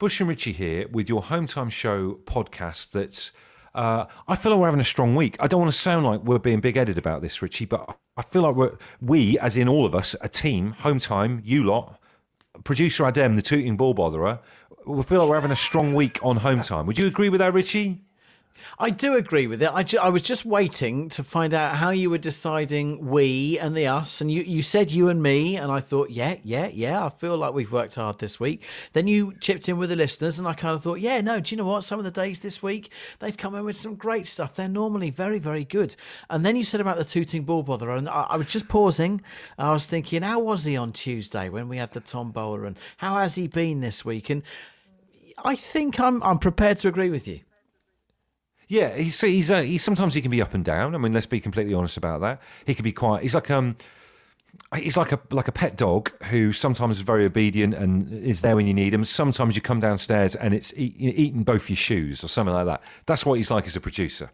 Bush and Richie here with your Home Time Show podcast that's. Uh, I feel like we're having a strong week. I don't want to sound like we're being big headed about this, Richie, but I feel like we're, we, as in all of us, a team, Home Time, you lot, producer Adem, the tooting ball botherer, we feel like we're having a strong week on Home Time. Would you agree with that, Richie? I do agree with it. I, ju- I was just waiting to find out how you were deciding we and the us, and you, you said you and me, and I thought, yeah, yeah, yeah, I feel like we've worked hard this week. Then you chipped in with the listeners, and I kind of thought, yeah, no, do you know what? Some of the days this week, they've come in with some great stuff. They're normally very, very good. And then you said about the tooting ball botherer, and I, I was just pausing. I was thinking, how was he on Tuesday when we had the Tom Bowler, and how has he been this week? And I think I'm I'm prepared to agree with you. Yeah, he's he's uh, he sometimes he can be up and down. I mean, let's be completely honest about that. He can be quite. He's like um. He's like a like a pet dog who sometimes is very obedient and is there when you need him. Sometimes you come downstairs and it's eat, eating both your shoes or something like that. That's what he's like as a producer.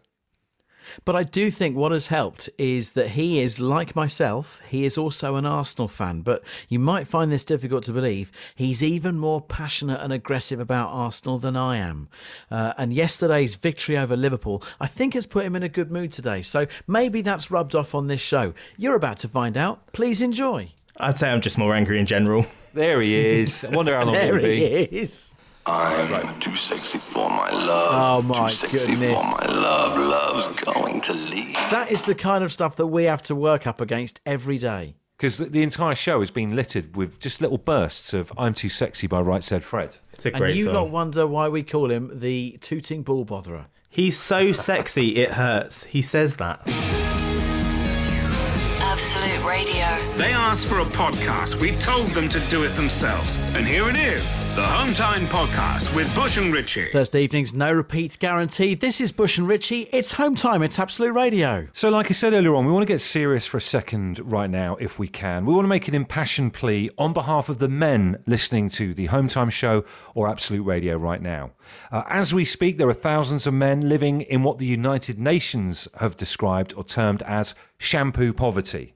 But I do think what has helped is that he is, like myself, he is also an Arsenal fan. But you might find this difficult to believe. He's even more passionate and aggressive about Arsenal than I am. Uh, and yesterday's victory over Liverpool, I think, has put him in a good mood today. So maybe that's rubbed off on this show. You're about to find out. Please enjoy. I'd say I'm just more angry in general. There he is. I wonder how long there it'll he be. is. I'm too sexy for my love. Oh, my too sexy goodness. for my love. Love's going to leave. That is the kind of stuff that we have to work up against every day. Because the, the entire show has been littered with just little bursts of "I'm Too Sexy" by Right Said Fred. It's a great And great you song. lot wonder why we call him the tooting ball botherer. He's so sexy, it hurts. He says that. Absolute Radio. They asked for a podcast. We told them to do it themselves. And here it is the Home Time Podcast with Bush and Richie. Thursday evenings, no repeats guaranteed. This is Bush and Richie. It's home time. It's Absolute Radio. So, like I said earlier on, we want to get serious for a second right now, if we can. We want to make an impassioned plea on behalf of the men listening to the Home Time Show or Absolute Radio right now. Uh, as we speak, there are thousands of men living in what the United Nations have described or termed as shampoo poverty.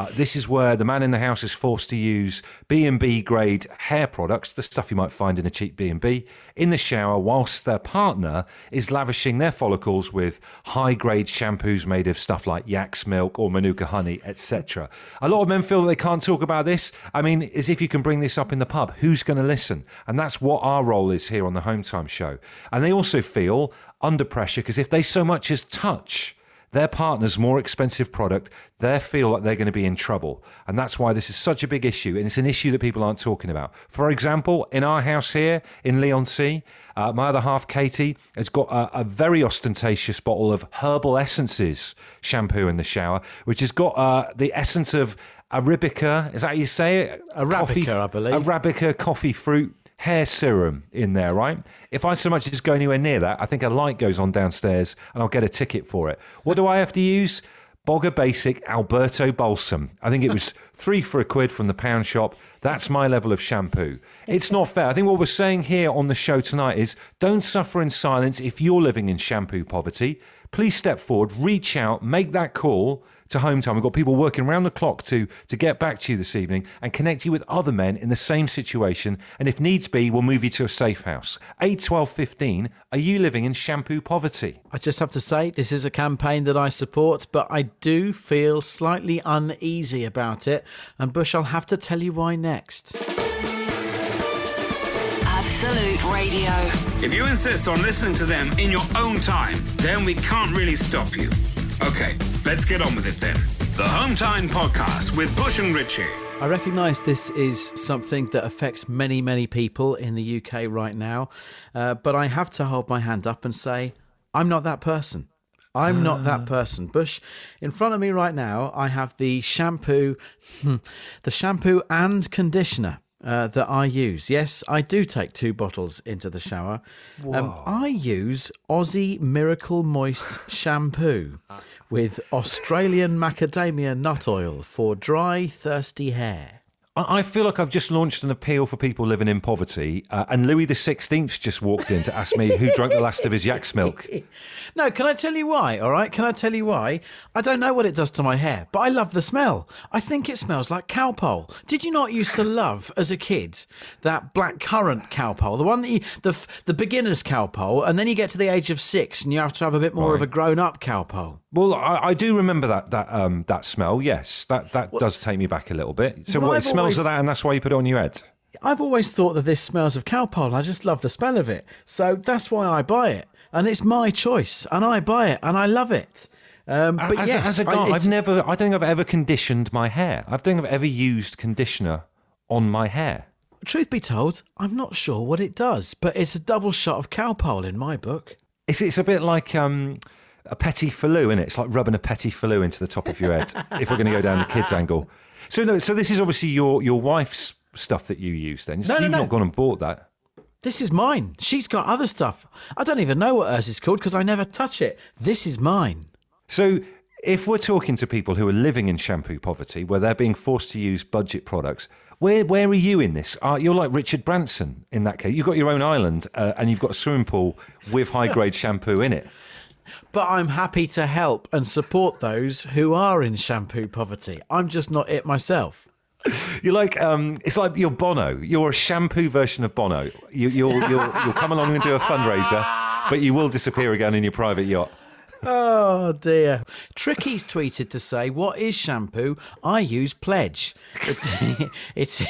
Uh, this is where the man in the house is forced to use B&B grade hair products, the stuff you might find in a cheap B&B, in the shower whilst their partner is lavishing their follicles with high grade shampoos made of stuff like yak's milk or manuka honey, etc. A lot of men feel that they can't talk about this. I mean, as if you can bring this up in the pub, who's going to listen? And that's what our role is here on the Home Time Show. And they also feel under pressure because if they so much as touch their partner's more expensive product, they feel like they're going to be in trouble. And that's why this is such a big issue. And it's an issue that people aren't talking about. For example, in our house here in Leigh-on-Sea, uh, my other half, Katie, has got a, a very ostentatious bottle of Herbal Essences shampoo in the shower, which has got uh, the essence of Arabica. Is that how you say it? Arabica, I believe. Arabica coffee fruit hair serum in there, right? If I so much as go anywhere near that, I think a light goes on downstairs and I'll get a ticket for it. What do I have to use? Bogger Basic Alberto Balsam. I think it was three for a quid from the pound shop. That's my level of shampoo. It's not fair. I think what we're saying here on the show tonight is don't suffer in silence if you're living in shampoo poverty. Please step forward, reach out, make that call to home time. We've got people working around the clock to to get back to you this evening and connect you with other men in the same situation. And if needs be, we'll move you to a safe house. 8 12 15. Are you living in shampoo poverty? I just have to say, this is a campaign that I support, but I do feel slightly uneasy about it. And Bush, I'll have to tell you why next. Absolute Radio. If you insist on listening to them in your own time, then we can't really stop you. Okay, let's get on with it then. The Home Time Podcast with Bush and Richie. I recognise this is something that affects many, many people in the UK right now, uh, but I have to hold my hand up and say, I'm not that person. I'm not that person. Bush, in front of me right now, I have the shampoo, the shampoo and conditioner uh, that I use. Yes, I do take two bottles into the shower. Um, I use Aussie Miracle Moist shampoo with Australian macadamia nut oil for dry, thirsty hair. I feel like I've just launched an appeal for people living in poverty, uh, and Louis the Sixteenth just walked in to ask me who drank the last of his yak's milk. No, can I tell you why? All right, can I tell you why? I don't know what it does to my hair, but I love the smell. I think it smells like Calpol. Did you not used to love as a kid that black currant Calpol, the one that you, the the beginner's Calpol, and then you get to the age of six and you have to have a bit more of a grown up Calpol. Well, I, I do remember that that um, that smell. Yes, that that does take me back a little bit. So Well, what? It smells always- of that, and that's why you put it on your head. I've always thought that this smells of Calpol. and I just love the smell of it, so that's why I buy it, and it's my choice, and I buy it, and I love it. Um, but as, yes, as a guy, I've never. I don't think I've ever conditioned my hair. I don't think I've ever used conditioner on my hair. truth be told, I'm not sure what it does, but it's a double shot of cow Calpol in my book. It's it's a bit like um, a Petits Filous, isn't it? It's like rubbing a Petits Filous into the top of your head. if we're going to go down the kids angle. So no. So this is obviously your your wife's stuff that you use. Then No, no, you've no. not gone and bought that. This is mine. She's got other stuff. I don't even know what hers is called because I never touch it. This is mine. So, if we're talking to people who are living in shampoo poverty, where they're being forced to use budget products, where where are you in this? Uh, you're like Richard Branson in that case. You've got your own island uh, and you've got a swimming pool with high grade shampoo in it. But I'm happy to help and support those who are in shampoo poverty. I'm just not it myself. You're like um, it's like you're Bono. You're a shampoo version of Bono. You, you'll you'll you'll come along and do a fundraiser, but you will disappear again in your private yacht. Oh dear. Tricky's tweeted to say, "What is shampoo? I use Pledge." It's it's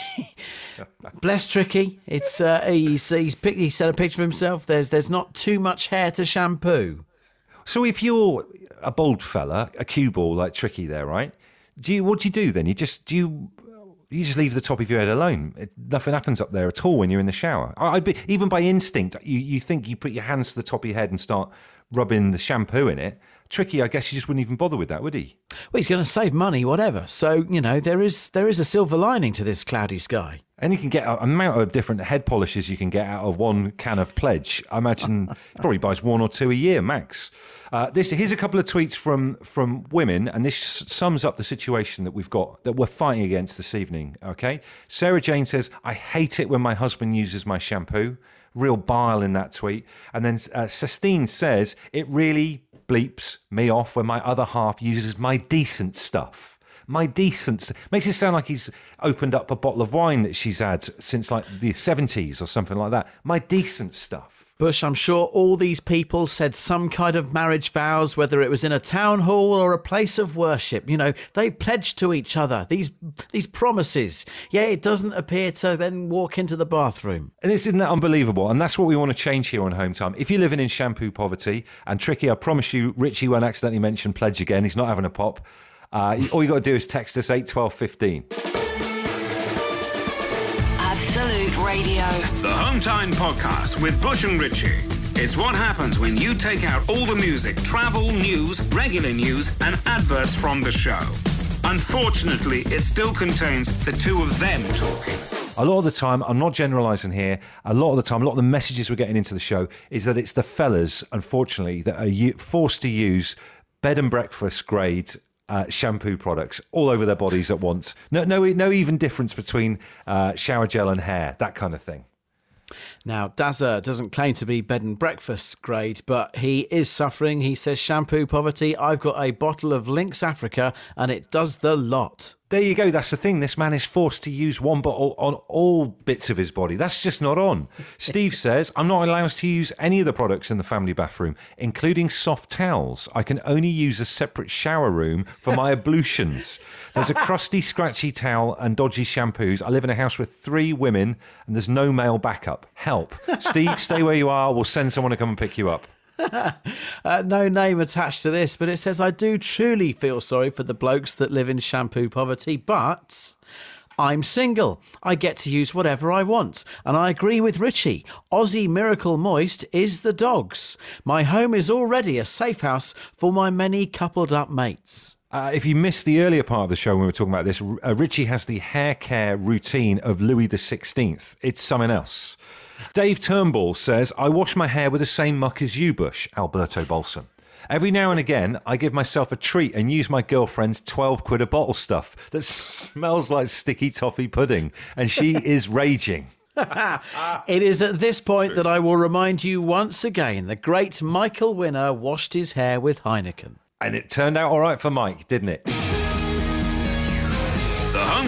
bless Tricky. It's uh, he's he's he sent a picture of himself. There's there's not too much hair to shampoo. So if you're a bald fella, a cue ball like Tricky there, right? Do you what do you do then? You just do you you just leave the top of your head alone. It, nothing happens up there at all when you're in the shower. I, I'd be even by instinct, you you think you put your hands to the top of your head and start rubbing the shampoo in it. Tricky, I guess he just wouldn't even bother with that, would he? Well, he's going to save money, whatever. So you know there is there is a silver lining to this cloudy sky. And you can get a amount of different head polishes you can get out of one can of pledge. I imagine he probably buys one or two a year max. Uh, this here's a couple of tweets from from women, and this sums up the situation that we've got that we're fighting against this evening. Okay, Sarah Jane says, "I hate it when my husband uses my shampoo." Real bile in that tweet. And then uh, says, "It really bleeps me off when my other half uses my decent stuff." My decent makes it sound like he's opened up a bottle of wine that she's had since like the 70s or something like that. My decent stuff. Bush, I'm sure all these people said some kind of marriage vows, whether it was in a town hall or a place of worship. You know, they've pledged to each other these these promises. Yeah, it doesn't appear to then walk into the bathroom. and this isn't that unbelievable? And that's what we want to change here on home time. If you're living in shampoo poverty and tricky i promise you richie won't accidentally mention pledge again. He's not having a pop uh, all you got to do is text us 81215. Absolute Radio. The Home Time Podcast with Bush and Ritchie. It's what happens when you take out all the music, travel, news, regular news, and adverts from the show. Unfortunately, it still contains the two of them talking. a lot of the time, I'm not generalising here. A lot of the time, a lot of the messages we're getting into the show is that it's the fellas, unfortunately, that are forced to use bed and breakfast grade uh, shampoo products all over their bodies at once. No, no, no, even difference between uh, shower gel and hair, that kind of thing. Now, Dazza doesn't claim to be bed and breakfast grade, but he is suffering. He says shampoo poverty. I've got a bottle of Lynx Africa and it does the lot. There you go. That's the thing. This man is forced to use one bottle on all bits of his body. That's just not on. Steve says, I'm not allowed to use any of the products in the family bathroom, including soft towels. I can only use a separate shower room for my ablutions. There's a crusty, scratchy towel and dodgy shampoos. I live in a house with three women and there's no male backup. Help. Steve, stay where you are. We'll send someone to come and pick you up. Uh, no name attached to this, but it says, I do truly feel sorry for the blokes that live in shampoo poverty, but I'm single. I get to use whatever I want. And I agree with Richie. Aussie Miracle Moist is the dogs. My home is already a safe house for my many coupled up mates. Uh, if you missed the earlier part of the show when we were talking about this, uh, Richie has the hair care routine of Louis the Sixteenth. It's something else. Dave Turnbull says, "I wash my hair with the same muck as you, Bush." Alberto Balsam. Every now and again, I give myself a treat and use my girlfriend's 12 quid a bottle stuff that smells like sticky toffee pudding, and she is raging. It is at this point that I will remind you once again the great Michael Winner washed his hair with Heineken. And it turned out all right for Mike, didn't it?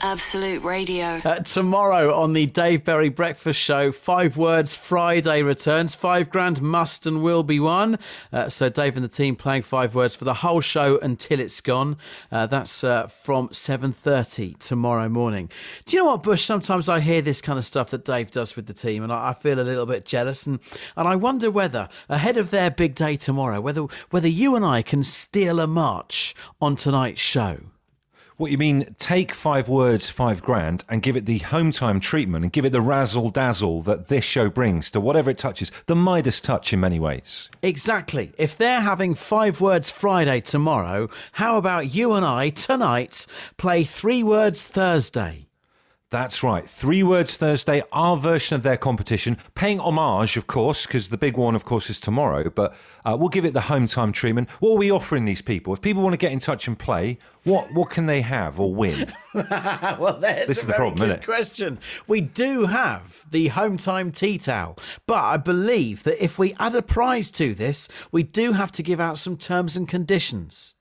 Absolute Radio. Uh, tomorrow on the Dave Berry Breakfast Show, Five Words Friday returns. Five grand must and will be won. Uh, so Dave and the team playing Five Words for the whole show until it's gone. Uh, that's uh, from 7.30 tomorrow morning. Do you know what, Bush? Sometimes I hear this kind of stuff that Dave does with the team and I, I feel a little bit jealous. And, and I wonder whether, ahead of their big day tomorrow, whether, whether you and I can steal a march on tonight's show. What you mean, take five words, five grand, and give it the home time treatment and give it the razzle dazzle that this show brings to whatever it touches, the Midas touch in many ways. Exactly. If they're having Five Words Friday tomorrow, how about you and I tonight play Three Words Thursday? That's right. Three Words Thursday, our version of their competition, paying homage, of course, because the big one, of course, is tomorrow. But uh, we'll give it the home time treatment. What are we offering these people? If people want to get in touch and play, what what can they have or win? well, there's This is the problem, isn't it? question. We do have the home time tea towel, but I believe that if we add a prize to this, we do have to give out some terms and conditions.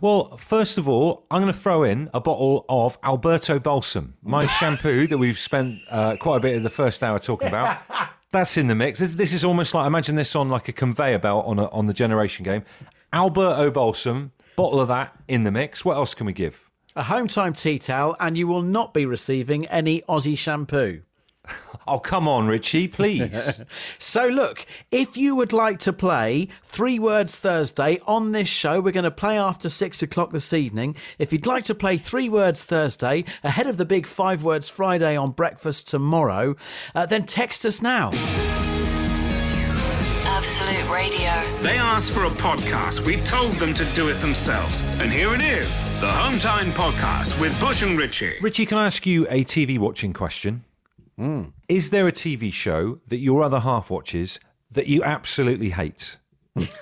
Well, first of all, I'm going to throw in a bottle of Alberto Balsam, my shampoo that we've spent uh, quite a bit of the first hour talking about. That's in the mix. This, this is almost like imagine this on like a conveyor belt on a, on the generation game. Alberto Balsam, bottle of that in the mix. What else can we give? A home time tea towel, and you will not be receiving any Aussie shampoo. Oh, come on, Richie, please. So, look, if you would like to play Three Words Thursday on this show, we're going to play after six o'clock this evening. If you'd like to play Three Words Thursday ahead of the big Five Words Friday on breakfast tomorrow, uh, then text us now. Absolute Radio. They asked for a podcast. We told them to do it themselves. And here it is the Home Time Podcast with Bush and Richie. Richie, can I ask you a TV watching question? Is there a TV show that your other half watches that you absolutely hate?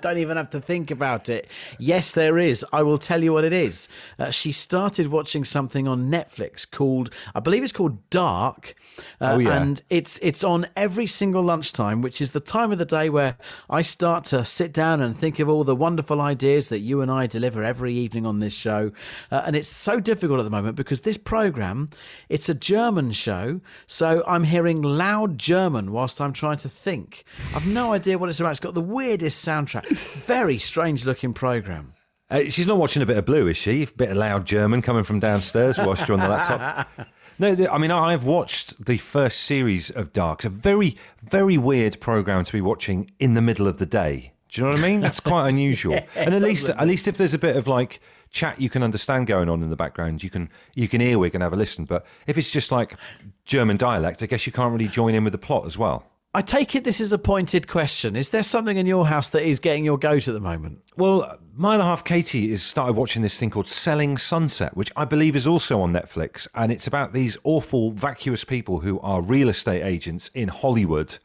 Don't even have to think about it. Yes, there is. I will tell you what it is. Uh, she started watching something on Netflix called, I believe it's called Dark. Uh, Oh, yeah. And it's it's on every single lunchtime, which is the time of the day where I start to sit down and think of all the wonderful ideas that you and I deliver every evening on this show. Uh, and it's so difficult at the moment because this program, it's a German show, so I'm hearing loud German whilst I'm trying to think. I've no idea what it's about. It's got the weirdest soundtrack. Very strange looking program. Uh, she's not watching a bit of blue, is she? A bit of loud German coming from downstairs whilst you're on the laptop. No, I mean, I've watched the first series of Dark. It's a very, very weird program to be watching in the middle of the day. Do you know what I mean? That's quite unusual. and at least, at least if there's a bit of like chat you can understand going on in the background, you can you can earwig and have a listen. But if it's just like German dialect, I guess you can't really join in with the plot as well. I take it this is a pointed question. Is there something in your house that is getting your goat at the moment? Well, my and a half, Katie, has started watching this thing called Selling Sunset, which I believe is also on Netflix. And it's about these awful, vacuous people who are real estate agents in Hollywood.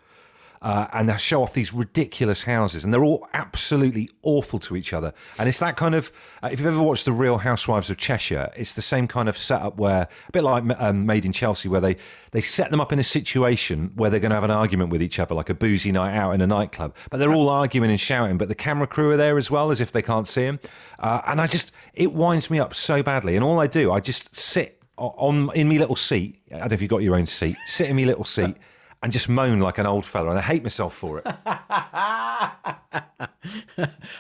Uh, and they show off these ridiculous houses, and they're all absolutely awful to each other. And it's that kind of, uh, if you've ever watched The Real Housewives of Cheshire, it's the same kind of setup where, a bit like um, Made in Chelsea, where they, they set them up in a situation where they're going to have an argument with each other, like a boozy night out in a nightclub. But they're all arguing and shouting, but the camera crew are there as well, as if they can't see them. Uh, and I just, it winds me up so badly. And all I do, I just sit on in me little seat. I don't know if you've got your own seat. Sit in me little seat. And just moan like an old fella, and I hate myself for it.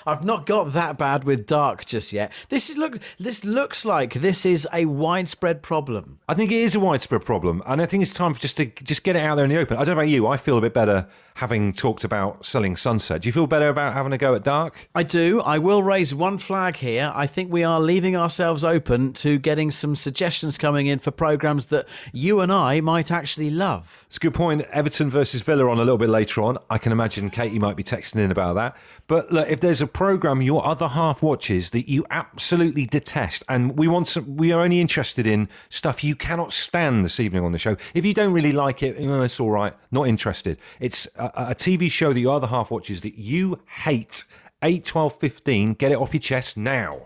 I've not got that bad with dark just yet. This is look. This looks like this is a widespread problem. I think it is a widespread problem, and I think it's time for just to just get it out there in the open. I don't know about you. I feel a bit better having talked about selling Sunset. Do you feel better about having a go at Dark? I do. I will raise one flag here. I think we are leaving ourselves open to getting some suggestions coming in for programs that you and I might actually love. It's a good point. Everton versus Villa on a little bit later on. I can imagine Katie might be texting in about that. But look, if there's a program your other half watches that you absolutely detest, and we want some, we are only interested in stuff you cannot stand this evening on the show. If you don't really like it, know, it's all right. Not interested. It's a, a TV show that your other half watches that you hate. 8, 12, 15. Get it off your chest now.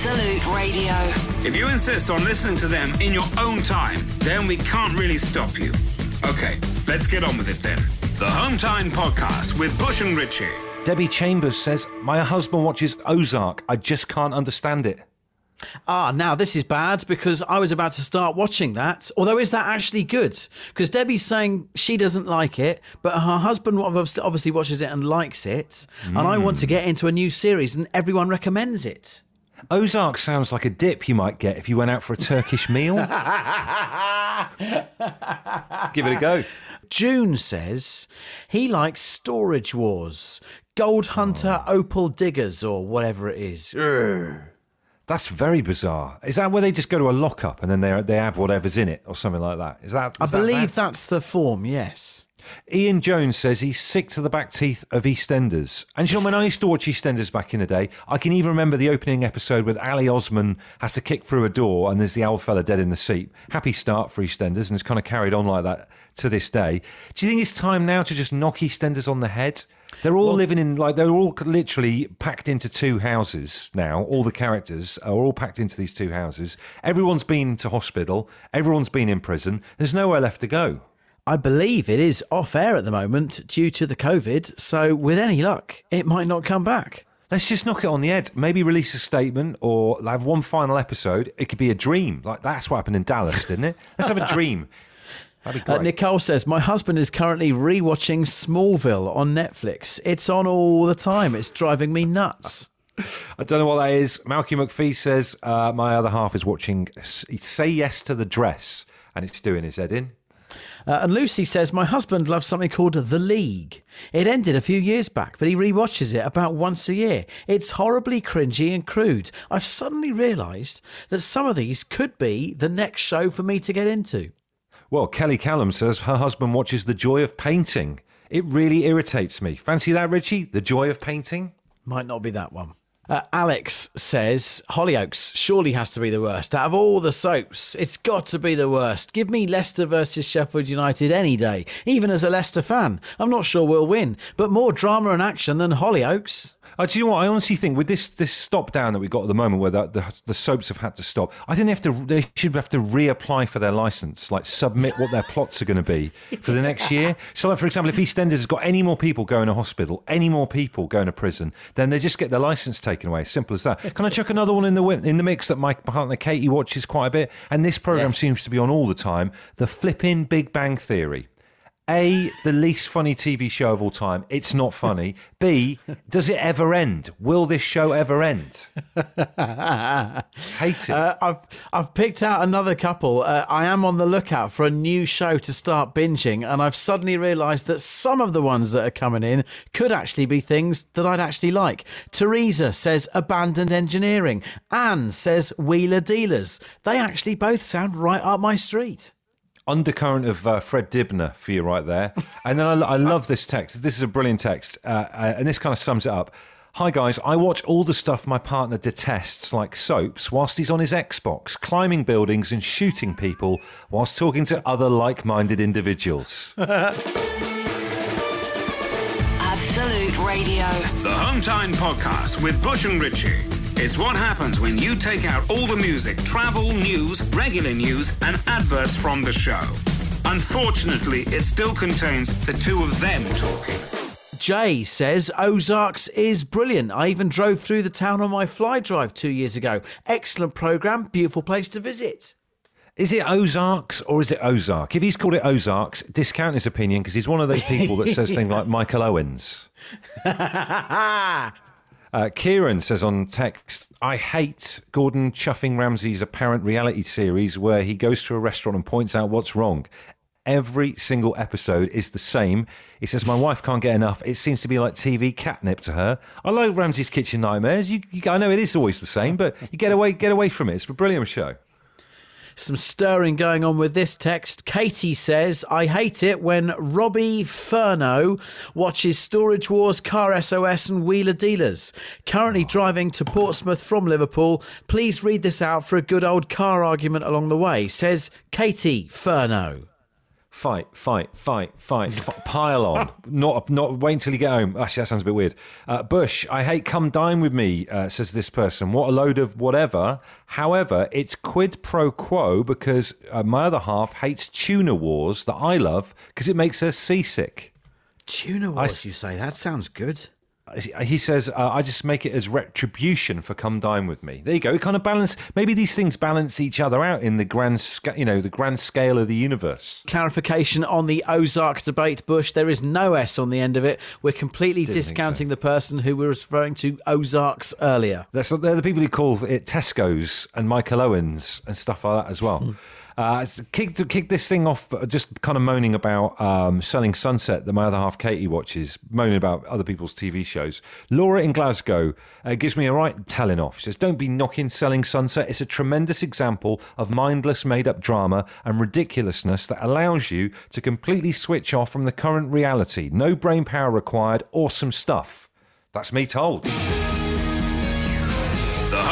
Absolute Radio. If you insist on listening to them in your own time, then we can't really stop you. Okay, let's get on with it then. The Home Time Podcast with Bush and Ritchie. Debbie Chambers says, My husband watches Ozark. I just can't understand it. Ah, now this is bad because I was about to start watching that. Although, is that actually good? Because Debbie's saying she doesn't like it, but her husband obviously obviously watches it and likes it. And I want to get into a new series, and everyone recommends it. Ozark sounds like a dip you might get if you went out for a Turkish meal. Give it a go. June says he likes Storage Wars, Gold Hunter, oh. Opal Diggers, or whatever it is. Urgh. That's very bizarre. Is that where they just go to a lockup and then they they have whatever's in it or something like that? Is that? I that believe that? that's the form, yes. Ian Jones says he's sick to the back teeth of EastEnders. And you know, when I used to watch EastEnders back in the day, I can even remember the opening episode with Ali Osman has to kick through a door and there's the old fella dead in the seat. Happy start for EastEnders and it's kind of carried on like that to this day. Do you think it's time now to just knock EastEnders on the head? They're all living in like they're all literally packed into two houses now. All the characters are all packed into these two houses. Everyone's been to hospital. Everyone's been in prison. There's nowhere left to go. I believe it is off air at the moment due to the COVID, so with any luck, it might not come back. Let's just knock it on the head. Maybe release a statement or have one final episode. It could be a dream. Like that's what happened in Dallas, didn't it? Let's have a dream. That'd be Uh. Nicole says, My husband is currently rewatching Smallville on Netflix. It's on all the time. It's driving me nuts. I don't know what that is. Malky McPhee says uh, my other half is watching S- Say Yes to the Dress, and it's doing his head in. Uh, and Lucy says, My husband loves something called The League. It ended a few years back, but he rewatches it about once a year. It's horribly cringy and crude. I've suddenly realised that some of these could be the next show for me to get into. Well, Kelly Callum says her husband watches The Joy of Painting. It really irritates me. Fancy that, Richie? The Joy of Painting? Might not be that one. Uh, Alex says Hollyoaks surely has to be the worst out of all the soaps. It's got to be the worst. Give me Leicester versus Sheffield United any day, even as a Leicester fan. I'm not sure we'll win, but more drama and action than Hollyoaks. Uh, do you know what? I honestly think with this this stop down that we've got at the moment, where the, the, the soaps have had to stop, I think they have to they should have to reapply for their license, like submit what their plots are going to be for the next year. So, like for example, if EastEnders has got any more people going to hospital, any more people going to prison, then they just get their license taken away. Simple as that. Can I chuck another one in the in the mix that my partner Katie watches quite a bit, and this program Yes. seems to be on all the time. The flipping Big Bang Theory. A, the least funny TV show of all time. It's not funny. B, does it ever end? Will this show ever end? Hate it. Uh, I've I've picked out another couple. Uh, I am on the lookout for a new show to start binging, and I've suddenly realised that some of the ones that are coming in could actually be things that I'd actually like. Teresa says abandoned engineering. Anne says wheeler dealers. They actually both sound right up my street. Undercurrent of uh, Fred Dibnah for you right there. And then I, I love this text. This is a brilliant text. Uh, uh, and this kind of sums it up. Hi guys, I watch all the stuff my partner detests, like soaps, whilst he's on his Xbox, climbing buildings and shooting people, whilst talking to other like minded individuals. Absolute Radio. The Home Time Podcast with Bush and Ritchie. It's what happens when you take out all the music, travel, news, regular news, and adverts from the show. Unfortunately, it still contains the two of them talking. Jay says Ozarks is brilliant. I even drove through the town on my fly drive two years ago. Excellent program, beautiful place to visit. Is it Ozarks or is it Ozark? If he's called it Ozarks, discount his opinion because he's one of those people that says things like Michael Owens. Uh, Kieran says on text, I hate Gordon Chuffing Ramsay's apparent reality series where he goes to a restaurant and points out what's wrong. Every single episode is the same. He says, My wife can't get enough. It seems to be like TV catnip to her. I love Ramsay's Kitchen Nightmares. You, you, I know it is always the same, but you get away, get away from it. It's a brilliant show. Some stirring going on with this text. Katie says, I hate it when Robbie Furno watches Storage Wars, Car SOS, and Wheeler Dealers. Currently oh. driving to Portsmouth from Liverpool. Please read this out for a good old car argument along the way, says Katie Furno. Fight, fight, fight, fight, fight. Pile on. not, not wait until you get home. Actually, that sounds a bit weird. Uh, Bush, I hate come dine with me, uh, says this person. What a load of whatever. However, it's quid pro quo because uh, my other half hates tuna wars that I love because it makes her seasick. Tuna Wars, you say? That sounds good. He says, uh, I just make it as retribution for come dine with me. There you go. It kind of balance. Maybe these things balance each other out in the grand, sca- you know, the grand scale of the universe. Clarification on the Ozark debate, Bush. There is no S on the end of it. We're completely Didn't discounting so. the person who was referring to Ozarks earlier. That's, they're the people who call it Tesco's and Michael Owens and stuff like that as well. Uh, to kick, to kick this thing off, uh, just kind of moaning about um, Selling Sunset that my other half Katie watches, moaning about other people's TV shows. Laura in Glasgow uh, gives me a right telling off. She says, Don't be knocking Selling Sunset. It's a tremendous example of mindless, made up drama and ridiculousness that allows you to completely switch off from the current reality. No brain power required. Awesome stuff. That's me told.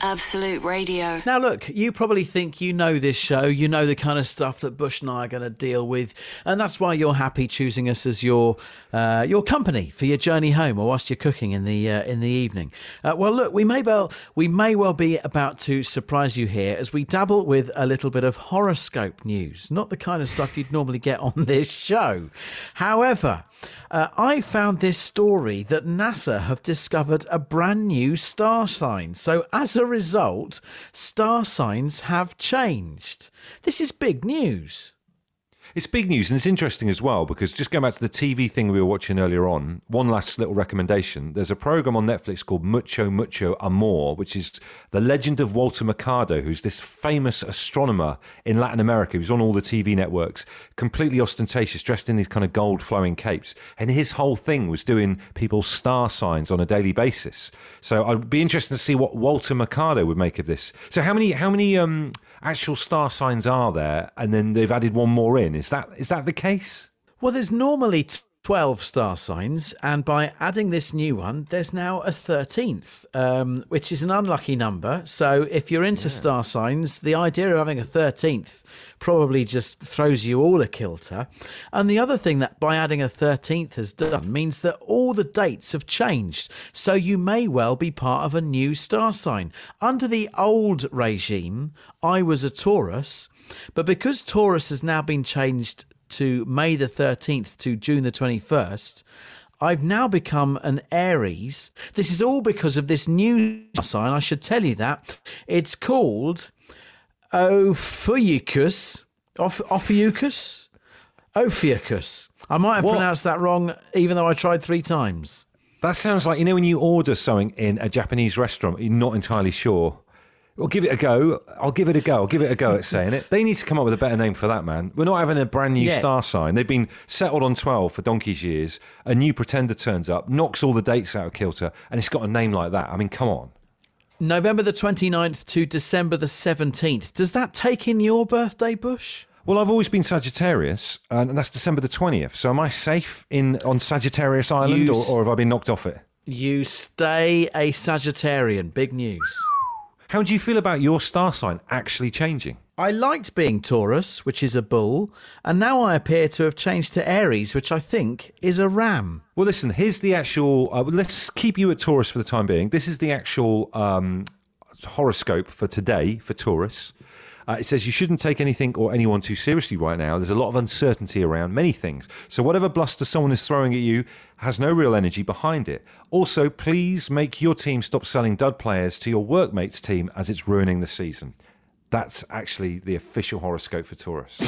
Absolute Radio. Now, look, you probably think you know this show, you know the kind of stuff that Bush and I are going to deal with, and that's why you're happy choosing us as your uh, your company for your journey home, or whilst you're cooking in the uh, in the evening. Uh, well, look, we may well we may well be about to surprise you here as we dabble with a little bit of horoscope news, not the kind of stuff you'd normally get on this show. However, uh, I found this story that NASA have discovered a brand new star sign. So, as a result, star signs have changed. This is big news. It's big news, and it's interesting as well because just going back to the TV thing we were watching earlier on, one last little recommendation. There's a program on Netflix called Mucho Mucho Amor, which is the legend of Walter Mercado, who's this famous astronomer in Latin America who's on all the TV networks, completely ostentatious, dressed in these kind of gold flowing capes. And his whole thing was doing people's star signs on a daily basis. So I'd be interested to see what Walter Mercado would make of this. So how many how many um actual star signs are there and then they've added one more in. Is that is that the case? Well, there's normally 12 star signs, and by adding this new one, there's now a 13th, um, which is an unlucky number. So if you're into star signs, the idea of having a 13th probably just throws you all a kilter. And the other thing that by adding a 13th has done means that all the dates have changed. So you may well be part of a new star sign. Under the old regime, I was a Taurus, but because Taurus has now been changed to May the 13th to June the 21st, I've now become an Aries. This is all because of this new sign. I should tell you that. It's called Ophiuchus. Oph- Ophiuchus? Ophiuchus. I might have What? pronounced that wrong, even though I tried three times. that sounds like you know when you order something in a japanese restaurant you're not entirely sure well give it a go i'll give it a go i'll give it a go at saying it they need to come up with a better name for that man we're not having a brand new Yeah. star sign they've been settled on 12 for donkey's years a new pretender turns up knocks all the dates out of kilter and it's got a name like that i mean come on November the 29th to December the 17th. Does that take in your birthday, Bush? Well, I've always been Sagittarius, and that's December the twentieth. So, am I safe in on Sagittarius Island, or, or have I been knocked off it? You stay a Sagittarian. Big news. How do you feel about your star sign actually changing? I liked being Taurus, which is a bull, and now I appear to have changed to Aries, which I think is a ram. Well, listen. Here's the actual. Uh, let's keep you at Taurus for the time being. This is the actual um, horoscope for today for Taurus. Uh, it says you shouldn't take anything or anyone too seriously right now. There's a lot of uncertainty around many things. So, whatever bluster someone is throwing at you has no real energy behind it. Also, please make your team stop selling dud players to your workmates' team as it's ruining the season. That's actually the official horoscope for Taurus.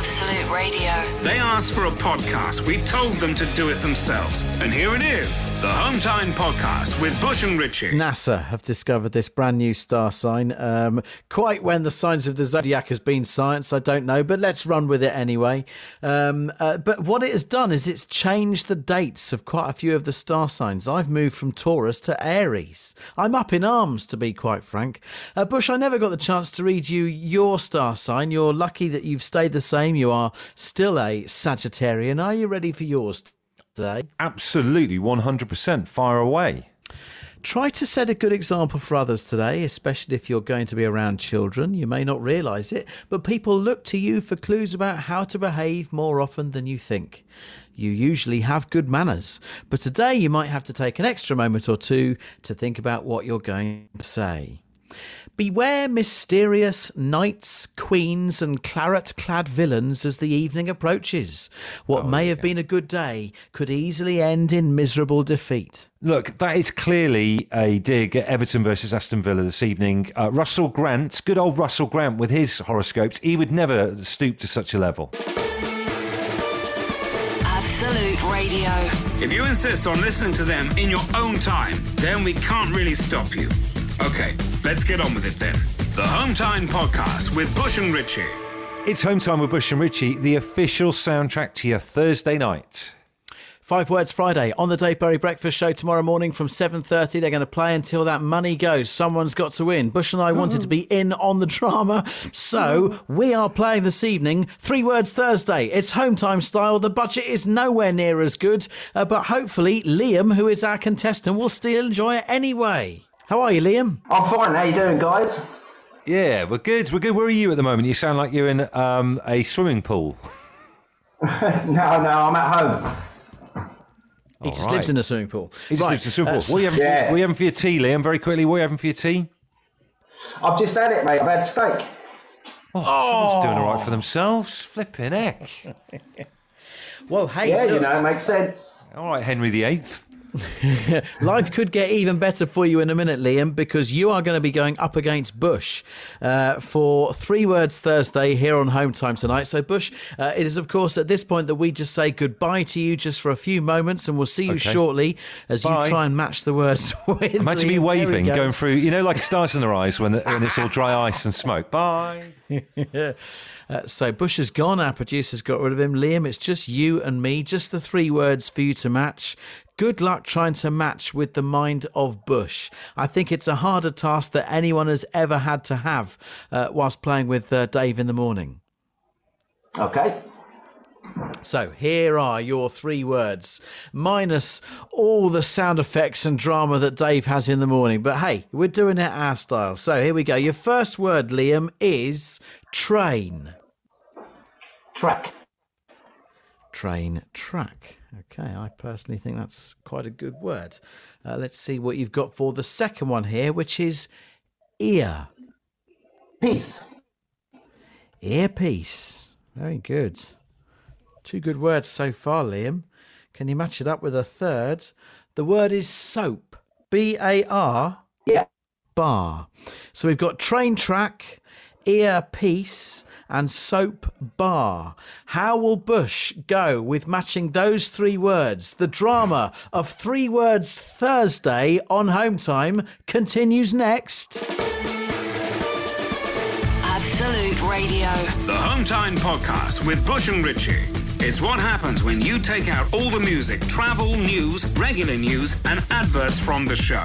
Absolute Radio. They asked for a podcast. We told them to do it themselves. And here it is the Home Time Podcast with Bush and Richie. NASA have discovered this brand new star sign. Um, quite when the signs of the zodiac has been science, I don't know, but let's run with it anyway. Um, uh, but what it has done is it's changed the dates of quite a few of the star signs. I've moved from Taurus to Aries. I'm up in arms, to be quite frank. Uh, Bush, I never got the chance to read you your star sign. You're lucky that you've stayed the same. You are still a Sagittarian. Are you ready for yours today? Absolutely, 100%. Fire away. Try to set a good example for others today, especially if you're going to be around children. You may not realise it, but people look to you for clues about how to behave more often than you think. You usually have good manners, but today you might have to take an extra moment or two to think about what you're going to say. Beware mysterious knights, queens, and claret clad villains as the evening approaches. What may have been a good day could easily end in miserable defeat. Look, that is clearly a dig at Everton versus Aston Villa this evening. Uh, Russell Grant, good old Russell Grant with his horoscopes, he would never stoop to such a level. Absolute Radio. If you insist on listening to them in your own time, then we can't really stop you. Okay, let's get on with it then. The Home Time Podcast with Bush and Richie. It's Home Time with Bush and Richie, the official soundtrack to your Thursday night. Five Words Friday on the Dave Berry Breakfast Show tomorrow morning from 7.30. They're going to play until that money goes. Someone's got to win. Bush and I wanted to be in on the drama, so we are playing this evening Three Words Thursday. It's home time style. The budget is nowhere near as good, uh, but hopefully Liam, who is our contestant, will still enjoy it anyway. How are you, Liam? I'm fine. How you doing, guys? Yeah, we're good. We're good. Where are you at the moment? You sound like you're in um, a swimming pool. No, no, I'm at home. He All just right. lives in a swimming pool. He just Right, lives in a swimming pool. What are, you having, Yeah. what are you having for your tea, Liam? Very quickly, what are you having for your tea? I've just had it, mate. I've had steak. Oh, someone's doing all right for themselves. Flipping heck. Well, hey, Yeah, you know, it makes sense. All right, Henry VIII. Life could get even better for you in a minute, Liam, because you are going to be going up against Bush uh, for Three Words Thursday here on Home Time tonight. So, Bush, uh, it is, of course, at this point that we just say goodbye to you just for a few moments, and we'll see you Okay. shortly as Bye. you try and match the words with Imagine me Liam. He waving, going through, you know, like stars in their eyes when, the, when it's all dry ice and smoke. Bye. Uh, so Bush has gone. Our producer's got rid of him. Liam, it's just you and me, just the three words for you to match. Good luck trying to match with the mind of Bush. I think it's a harder task that anyone has ever had to have uh, whilst playing with uh, Dave in the morning. Okay. So here are your three words, minus all the sound effects and drama that Dave has in the morning. But hey, we're doing it our style. So here we go. Your first word, Liam, is train. Track. train track. Okay, I personally think that's quite a good word. Uh, let's see what you've got for the second one here, which is ear. Peace. Earpiece. Very good. Two good words so far, Liam. Can you match it up with a third? The word is soap. B A R Yeah. bar. So we've got train track, earpiece, and soap bar. How will Bush go with matching those three words? The drama of Three Words Thursday on Home Time continues next. Absolute Radio. The Home Time Podcast with Bush and Richie. It's what happens when you take out all the music, travel, news, regular news, and adverts from the show.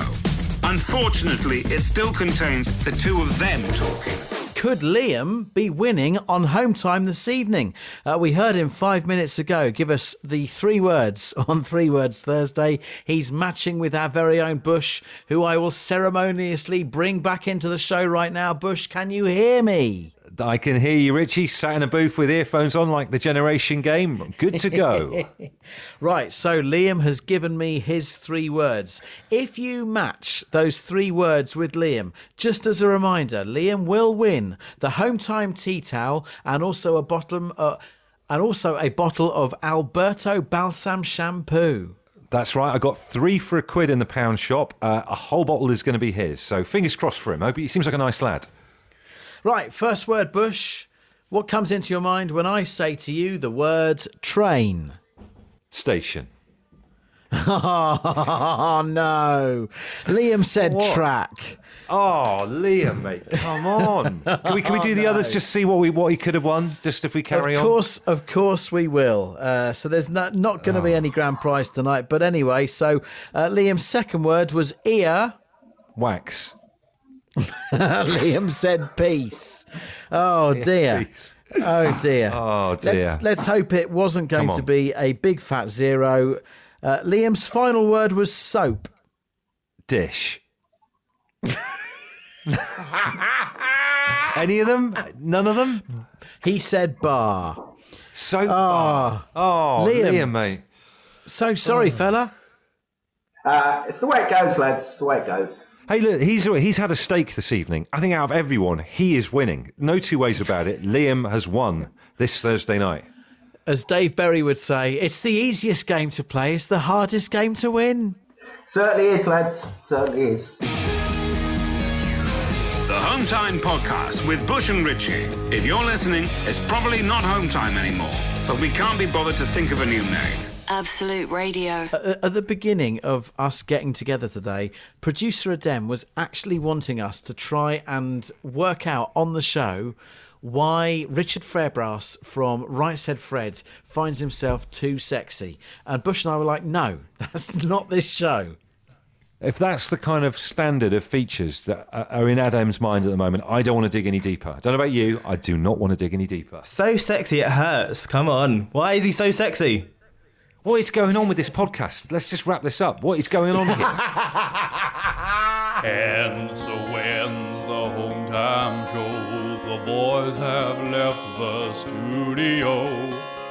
Unfortunately, it still contains the two of them talking. Could Liam be winning on home time this evening? Uh, we heard him five minutes ago give us the three words on Three Words Thursday. He's matching with our very own Bush, who I will ceremoniously bring back into the show right now. Bush, can you hear me? I can hear you, Richie, sat in a booth with earphones on like the generation game. Good to go. Right, so Liam has given me his three words. If you match those three words with Liam, just as a reminder, Liam will win the home time tea towel and also a bottle uh, and also a bottle of Alberto Balsam shampoo. That's right. I got three for a quid in the pound shop. Uh, a whole bottle is going to be his. So fingers crossed for him. Hope he seems like a nice lad. Right, first word, Bush. What comes into your mind when I say to you the word train? Station. Oh no. Liam said What? track. Oh, Liam, mate, come on. Can we can we do the others? Just see what we what he could have won. Just if we carry on. of on. course, of course we will. Uh, so there's not not going to be any grand prize tonight. But anyway, so uh, Liam's second word was ear. Wax. Liam said peace. Oh dear. Peace. Oh dear. Oh, dear. Let's, let's hope it wasn't going to be a big fat zero. Uh, Liam's final word was soap. Dish. Any of them? None of them? He said bar. So bar. Oh, Liam. Liam. mate. So sorry, Oh. fella. Uh, it's the way it goes, lads. It's The way it goes. Hey, look, he's he's had a stake this evening. I think out of everyone, he is winning. No two ways about it. Liam has won this Thursday night. As Dave Berry would say, it's the easiest game to play. It's the hardest game to win. Certainly is, lads. Certainly is. The Home Time Podcast with Bush and Ritchie. If you're listening, it's probably not Home Time anymore, but we can't be bothered to think of a new name. Absolute Radio. At at the beginning of us getting together today, producer Adem was actually wanting us to try and work out on the show why Richard Fairbrass from Right Said Fred finds himself too sexy. And Bush and I were like, no, that's not this show. If that's the kind of standard of features that are- are in Adam's mind at the moment, I don't want to dig any deeper. I don't know about you. I do not want to dig any deeper. So sexy it hurts. Come on. Why is he so sexy? What is going on with this podcast? Let's just wrap this up. What is going on here? And so ends the home time show. The boys have left the studio.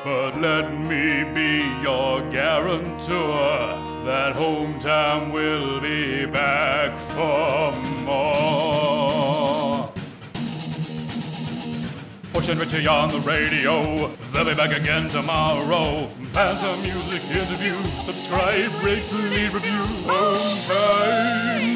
But let me be your guarantor that home time will be back for more. And Richie on the radio. They'll be back again tomorrow. Banter, music, Interview. Subscribe, rate, leave review. Home.